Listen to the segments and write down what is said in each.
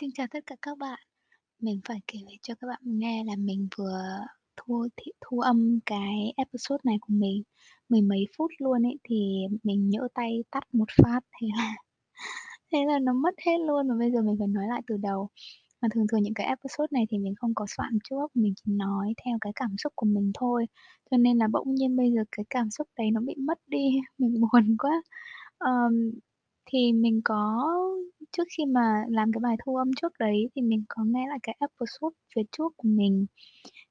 Xin chào tất cả các bạn. Mình phải kể lại cho các bạn nghe là mình vừa thu thị thu âm cái episode này của mình, mười mấy phút luôn ấy, thì mình nhỡ tay tắt một phát, thế là thế là nó mất hết luôn, và bây giờ mình phải nói lại từ đầu. Mà thường thường những cái episode này thì mình không có soạn trước, mình chỉ nói theo cái cảm xúc của mình thôi, cho nên là bỗng nhiên bây giờ cái cảm xúc đấy nó bị mất đi, mình buồn quá. um, thì mình có trước khi mà làm cái bài thu âm trước đấy thì mình có nghe lại cái episode phía trước của mình,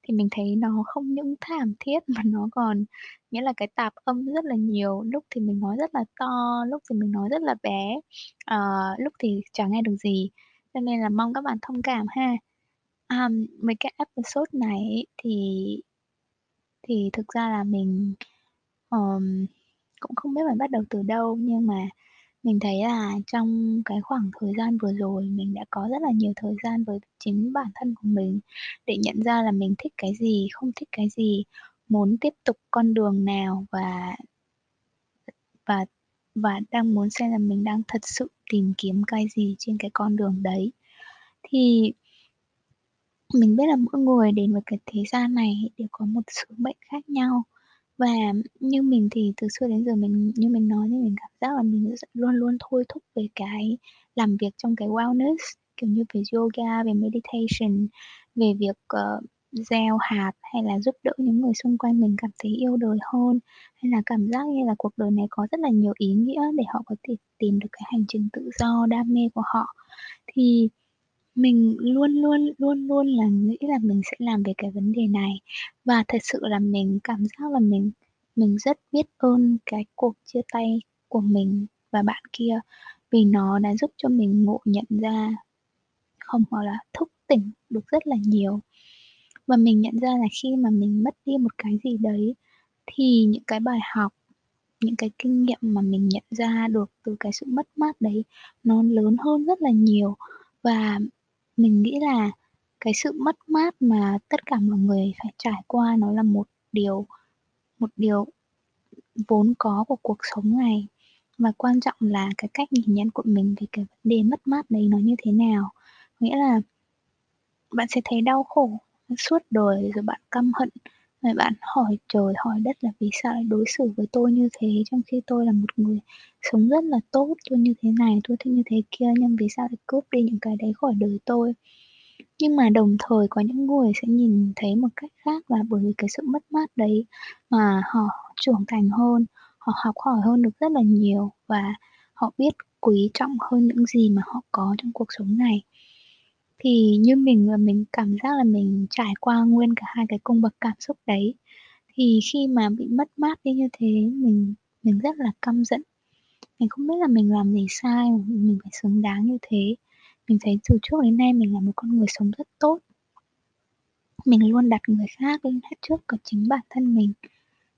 thì mình thấy nó không những thảm thiết mà nó còn nghĩa là cái tạp âm rất là nhiều, lúc thì mình nói rất là to, lúc thì mình nói rất là bé, ờ, lúc thì chả nghe được gì, cho nên là mong các bạn thông cảm ha. À, mấy cái episode này ấy thì thì thực ra là mình, ờm, cũng không biết phải bắt đầu từ đâu, nhưng mà mình thấy là trong cái khoảng thời gian vừa rồi mình đã có rất là nhiều thời gian với chính bản thân của mình để nhận ra là mình thích cái gì, không thích cái gì, muốn tiếp tục con đường nào và và và đang muốn xem là mình đang thật sự tìm kiếm cái gì trên cái con đường đấy. Thì mình biết là mỗi người đến với cái thế gian này đều có một sứ mệnh khác nhau. Và như mình thì từ xưa đến giờ mình như mình nói thì mình cảm giác là mình luôn luôn thôi thúc về cái làm việc trong cái wellness, kiểu như về yoga, về meditation, về việc, ờ, gieo hạt hay là giúp đỡ những người xung quanh mình cảm thấy yêu đời hơn, hay là cảm giác như là cuộc đời này có rất là nhiều ý nghĩa để họ có thể tìm được cái hành trình tự do, đam mê của họ. Thì mình luôn luôn, luôn luôn là nghĩ là mình sẽ làm về cái vấn đề này. Và thật sự là mình cảm giác là mình mình rất biết ơn cái cuộc chia tay của mình và bạn kia, vì nó đã giúp cho mình ngộ nhận ra không, gọi là, thức tỉnh được rất là nhiều. Và mình nhận ra là khi mà mình mất đi một cái gì đấy, thì những cái bài học, những cái kinh nghiệm mà mình nhận ra được từ cái sự mất mát đấy nó lớn hơn rất là nhiều. Và mình nghĩ là cái sự mất mát mà tất cả mọi người phải trải qua nó là một điều một điều vốn có của cuộc sống này. Và quan trọng là cái cách nhìn nhận của mình về cái vấn đề mất mát đấy nó như thế nào. Nghĩa là bạn sẽ thấy đau khổ suốt đời, rồi bạn căm hận, rồi bạn hỏi trời hỏi đất là "Vì sao lại đối xử với tôi như thế, trong khi tôi là một người sống rất là tốt, tôi như thế này, tôi thích như thế kia, nhưng vì sao lại cướp đi những cái đấy khỏi đời tôi?" Nhưng mà đồng thời có những người sẽ nhìn thấy một cách khác và bởi vì cái sự mất mát đấy mà họ trưởng thành hơn, họ học hỏi hơn được rất là nhiều và họ biết quý trọng hơn những gì mà họ có trong cuộc sống này. Thì như mình là mình cảm giác là mình trải qua nguyên cả hai cái cung bậc cảm xúc đấy, thì khi mà bị mất mát đi như thế mình mình rất là căm giận. Mình không biết là mình làm gì sai mà mình phải xứng đáng như thế. Mình thấy từ trước đến nay mình là một con người sống rất tốt. Mình luôn đặt người khác lên hết trước cả chính bản thân mình.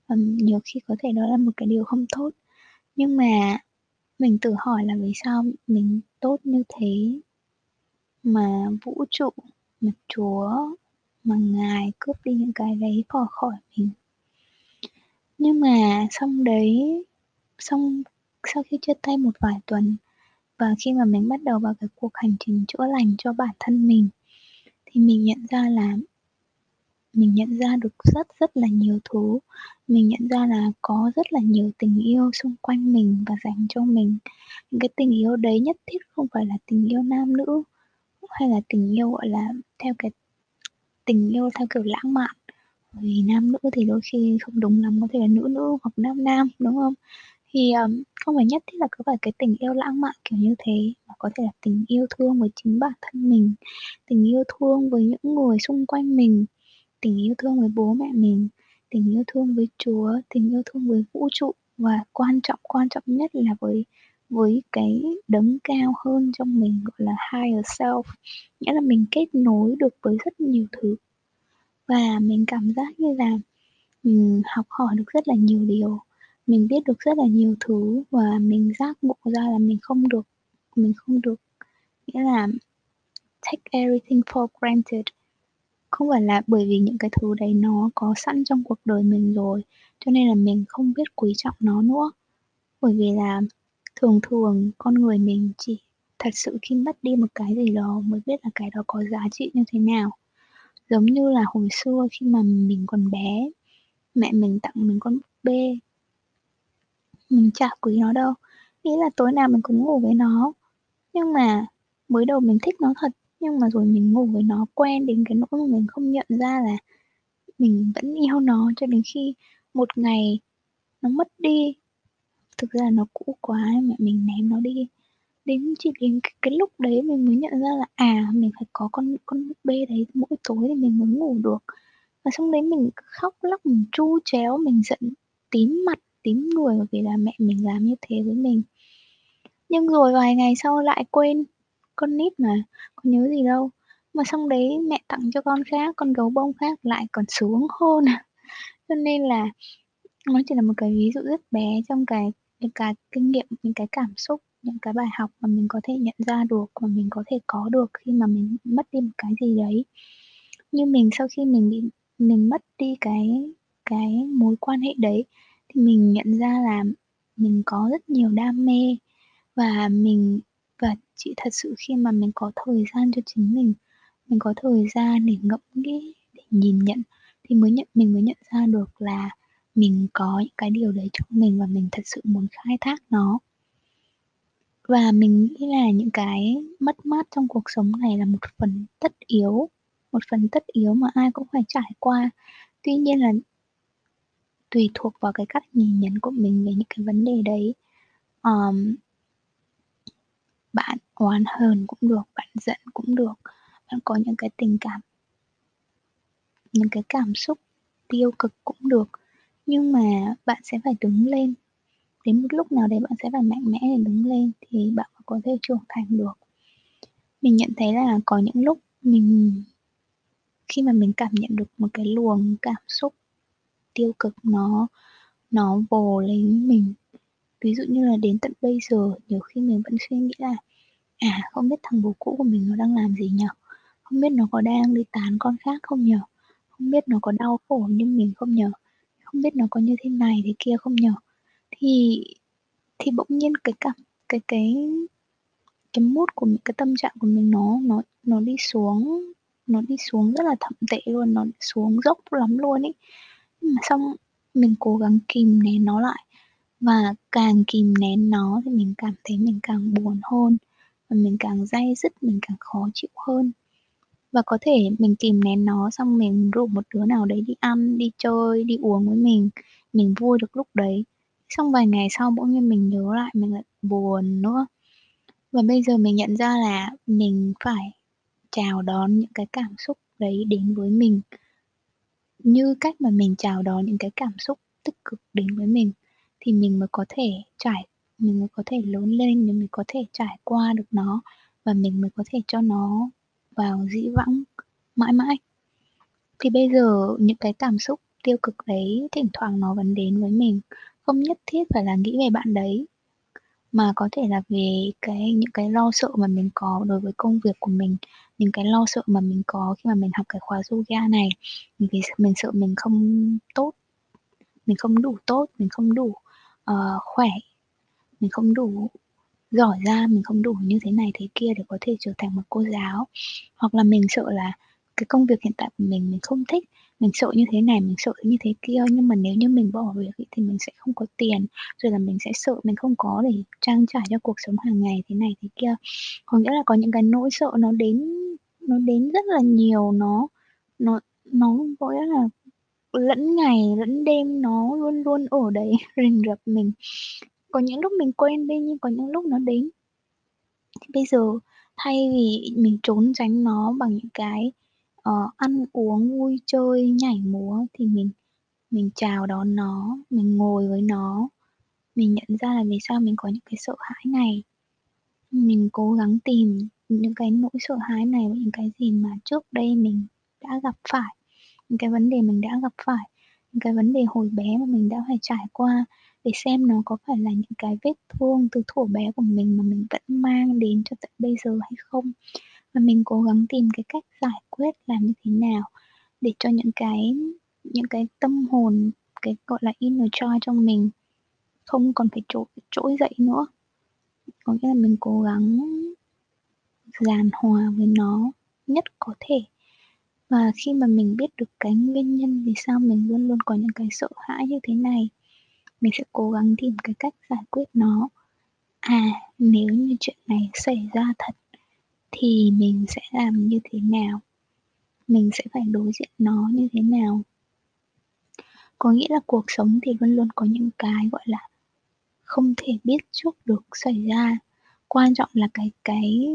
Và nhiều khi có thể đó là một cái điều không tốt, nhưng mà mình tự hỏi là vì sao mình tốt như thế mà vũ trụ, mà Chúa, mà Ngài cướp đi những cái đấy khỏi khỏi mình. Nhưng mà xong đấy xong sau khi chia tay một vài tuần và khi mà mình bắt đầu vào cái cuộc hành trình chữa lành cho bản thân mình, thì mình nhận ra là mình nhận ra được rất rất là nhiều thứ. Mình nhận ra là có rất là nhiều tình yêu xung quanh mình và dành cho mình. Những cái tình yêu đấy nhất thiết không phải là tình yêu nam nữ, hay là tình yêu, gọi là, theo cái tình yêu theo kiểu lãng mạn. Vì nam nữ thì đôi khi không đúng lắm, có thể là nữ nữ hoặc nam nam, đúng không? Thì, um, không phải nhất thiết là cứ phải cái tình yêu lãng mạn kiểu như thế, mà có thể là tình yêu thương với chính bản thân mình, tình yêu thương với những người xung quanh mình, tình yêu thương với bố mẹ mình, tình yêu thương với Chúa, tình yêu thương với vũ trụ và quan trọng, quan trọng nhất là với với cái đấng cao hơn trong mình, gọi là higher self, nghĩa là mình kết nối được với rất nhiều thứ. Và mình cảm giác như là mình học hỏi được rất là nhiều điều, mình biết được rất là nhiều thứ và mình giác ngộ ra là mình không được mình không được nghĩa là take everything for granted. Không phải là bởi vì những cái thứ đấy nó có sẵn trong cuộc đời mình rồi, cho nên là mình không biết quý trọng nó nữa. Bởi vì là thường thường con người mình chỉ thật sự khi mất đi một cái gì đó mới biết là cái đó có giá trị như thế nào. Giống như là hồi xưa khi mà mình còn bé, mẹ mình tặng mình con búp bê. Mình chả quý nó đâu, nghĩ là tối nào mình cũng ngủ với nó. Nhưng mà mới đầu mình thích nó thật, nhưng mà rồi mình ngủ với nó quen đến cái nỗi mà mình không nhận ra là mình vẫn yêu nó cho đến khi một ngày nó mất đi. Thực ra nó cũ quá, mẹ mình ném nó đi. Đến chỉ đến cái cái lúc đấy mình mới nhận ra là, à, mình phải có con con búp bê đấy mỗi tối thì mình mới ngủ được. Và xong đấy mình khóc lóc, mình chu chéo mình giận tím mặt, tím người bởi vì là mẹ mình làm như thế với mình. Nhưng rồi vài ngày sau lại quên, con nít mà, có nhớ gì đâu. Mà xong đấy mẹ tặng cho con khác, con gấu bông khác lại còn xuống hơn. Cho nên là nó chỉ là một cái ví dụ rất bé trong cái những cái kinh nghiệm, những cái cảm xúc, những cái bài học mà mình có thể nhận ra được mà mình có thể có được khi mà mình mất đi một cái gì đấy. Như mình sau khi mình bị mình mất đi cái cái mối quan hệ đấy thì mình nhận ra là mình có rất nhiều đam mê và mình và chỉ thật sự khi mà mình có thời gian cho chính mình, mình có thời gian để ngẫm nghĩ, để nhìn nhận thì mới nhận mình mới nhận ra được là mình có những cái điều đấy trong mình và mình thật sự muốn khai thác nó. Và mình nghĩ là những cái mất mát trong cuộc sống này là một phần tất yếu, một phần tất yếu mà ai cũng phải trải qua. Tuy nhiên là tùy thuộc vào cái cách nhìn nhận của mình về những cái vấn đề đấy. um, bạn oán hờn cũng được, bạn giận cũng được, bạn có những cái tình cảm những cái cảm xúc tiêu cực cũng được, nhưng mà bạn sẽ phải đứng lên. Đến một lúc nào đấy bạn sẽ phải mạnh mẽ để đứng lên thì bạn có thể trưởng thành được. Mình nhận thấy là có những lúc mình khi mà mình cảm nhận được một cái luồng cảm xúc tiêu cực nó nó vồ lấy mình. Ví dụ như là đến tận bây giờ, nhiều khi mình vẫn suy nghĩ là "À, không biết thằng bố cũ của mình nó đang làm gì nhở Không biết nó có đang đi tán con khác không nhở Không biết nó có đau khổ như mình không nhở không biết nó có như thế này thế kia không nhở Thì thì bỗng nhiên cái cảm cái cái cái mood của mình, cái tâm trạng của mình nó nó nó đi xuống nó đi xuống rất là thậm tệ luôn, nó xuống dốc lắm luôn ấy. Nhưng mà xong mình cố gắng kìm nén nó lại, và càng kìm nén nó thì mình cảm thấy mình càng buồn hơn, và mình càng day dứt, mình càng khó chịu hơn. Và có thể mình kìm nén nó xong mình rủ một đứa nào đấy đi ăn, đi chơi, đi uống với mình, mình vui được lúc đấy. Xong vài ngày sau bỗng nhiên mình nhớ lại mình lại buồn nữa. Và bây giờ mình nhận ra là mình phải chào đón những cái cảm xúc đấy đến với mình. Như cách mà mình chào đón những cái cảm xúc tích cực đến với mình thì mình mới có thể trải mình mới có thể lớn lên, mình mới có thể trải qua được nó và mình mới có thể cho nó vào dĩ vãng mãi mãi. Thì bây giờ những cái cảm xúc tiêu cực đấy thỉnh thoảng nó vẫn đến với mình, không nhất thiết phải là nghĩ về bạn đấy, mà có thể là về cái những cái lo sợ mà mình có đối với công việc của mình, những cái lo sợ mà mình có khi mà mình học cái khóa yoga này. Vì mình sợ mình không tốt, mình không đủ tốt, mình không đủ, uh, khỏe, mình không đủ giỏi ra mình không đủ như thế này thế kia để có thể trở thành một cô giáo. Hoặc là mình sợ là cái công việc hiện tại của mình mình không thích, mình sợ như thế này, mình sợ như thế kia, nhưng mà nếu như mình bỏ việc thì mình sẽ không có tiền, rồi là mình sẽ sợ mình không có để trang trải cho cuộc sống hàng ngày thế này thế kia. Có nghĩa là có những cái nỗi sợ nó đến nó đến rất là nhiều, nó nó nó có nghĩa là lẫn ngày lẫn đêm nó luôn luôn ở đấy rình rập mình. Có những lúc mình quên đi nhưng có những lúc nó đến. Thì bây giờ thay vì mình trốn tránh nó bằng những cái, uh, ăn uống, vui chơi, nhảy múa thì mình mình chào đón nó, mình ngồi với nó, mình nhận ra là vì sao mình có những cái sợ hãi này. Mình cố gắng tìm những cái nỗi sợ hãi này và những cái gì mà trước đây mình đã gặp phải, những cái vấn đề mình đã gặp phải, những cái vấn đề hồi bé mà mình đã phải trải qua để xem nó có phải là những cái vết thương từ thuở bé của mình mà mình vẫn mang đến cho tận bây giờ hay không. Và mình cố gắng tìm cái cách giải quyết làm như thế nào để cho những cái những cái tâm hồn, cái, gọi là, inner child trong mình không còn phải trỗi trỗi dậy nữa. Có nghĩa là mình cố gắng giàn hòa với nó nhất có thể. Và khi mà mình biết được cái nguyên nhân vì sao mình luôn luôn có những cái sợ hãi như thế này, mình sẽ cố gắng tìm cái cách giải quyết nó. À, nếu như chuyện này xảy ra thật thì mình sẽ làm như thế nào? Mình sẽ phải đối diện nó như thế nào? Có nghĩa là cuộc sống thì luôn luôn có những cái, gọi là, không thể biết trước được xảy ra. Quan trọng là cái cái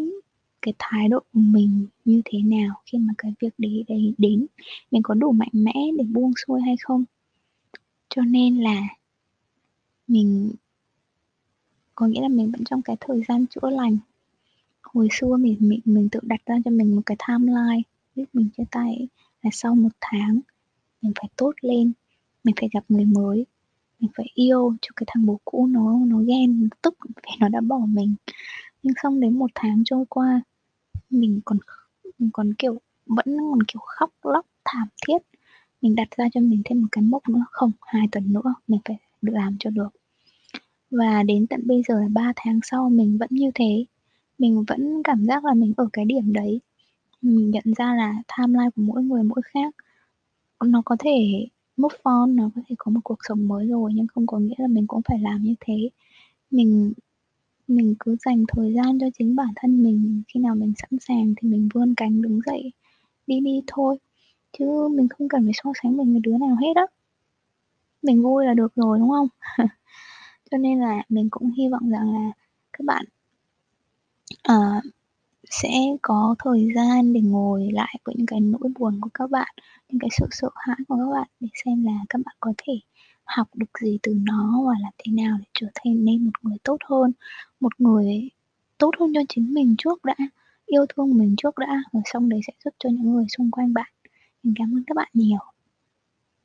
cái thái độ của mình như thế nào khi mà cái việc đấy đấy đến, mình có đủ mạnh mẽ để buông xuôi hay không? Cho nên là mình có nghĩa là mình vẫn trong cái thời gian chữa lành. Hồi xưa mình mình mình tự đặt ra cho mình một cái timeline lúc mình chia tay là sau một tháng mình phải tốt lên, mình phải gặp người mới, mình phải yêu cho cái thằng bố cũ nó nó ghen, nó tức vì nó đã bỏ mình. Nhưng xong đến một tháng trôi qua, mình còn mình còn, kiểu, vẫn còn, kiểu, khóc lóc thảm thiết. Mình đặt ra cho mình thêm một cái mốc nữa, không, hai tuần nữa mình phải làm cho được. Và đến tận bây giờ là 3 tháng sau mình vẫn như thế, mình vẫn cảm giác là mình ở cái điểm đấy. Mình nhận ra là timeline của mỗi người mỗi khác. Nó có thể move on, nó có thể có một cuộc sống mới rồi nhưng không có nghĩa là mình cũng phải làm như thế. Mình mình cứ dành thời gian cho chính bản thân mình, khi nào mình sẵn sàng thì mình vươn cánh đứng dậy, đi đi thôi, chứ mình không cần phải so sánh mình với đứa nào hết á. Mình vui là được rồi, đúng không? Cho nên là mình cũng hy vọng rằng là các bạn uh, sẽ có thời gian để ngồi lại với những cái nỗi buồn của các bạn, những cái sự sợ hãi của các bạn để xem là các bạn có thể học được gì từ nó và làm thế nào để trở thành nên một người tốt hơn, một người tốt hơn cho chính mình trước đã, yêu thương mình trước đã, rồi xong đấy sẽ giúp cho những người xung quanh bạn. Mình cảm ơn các bạn nhiều.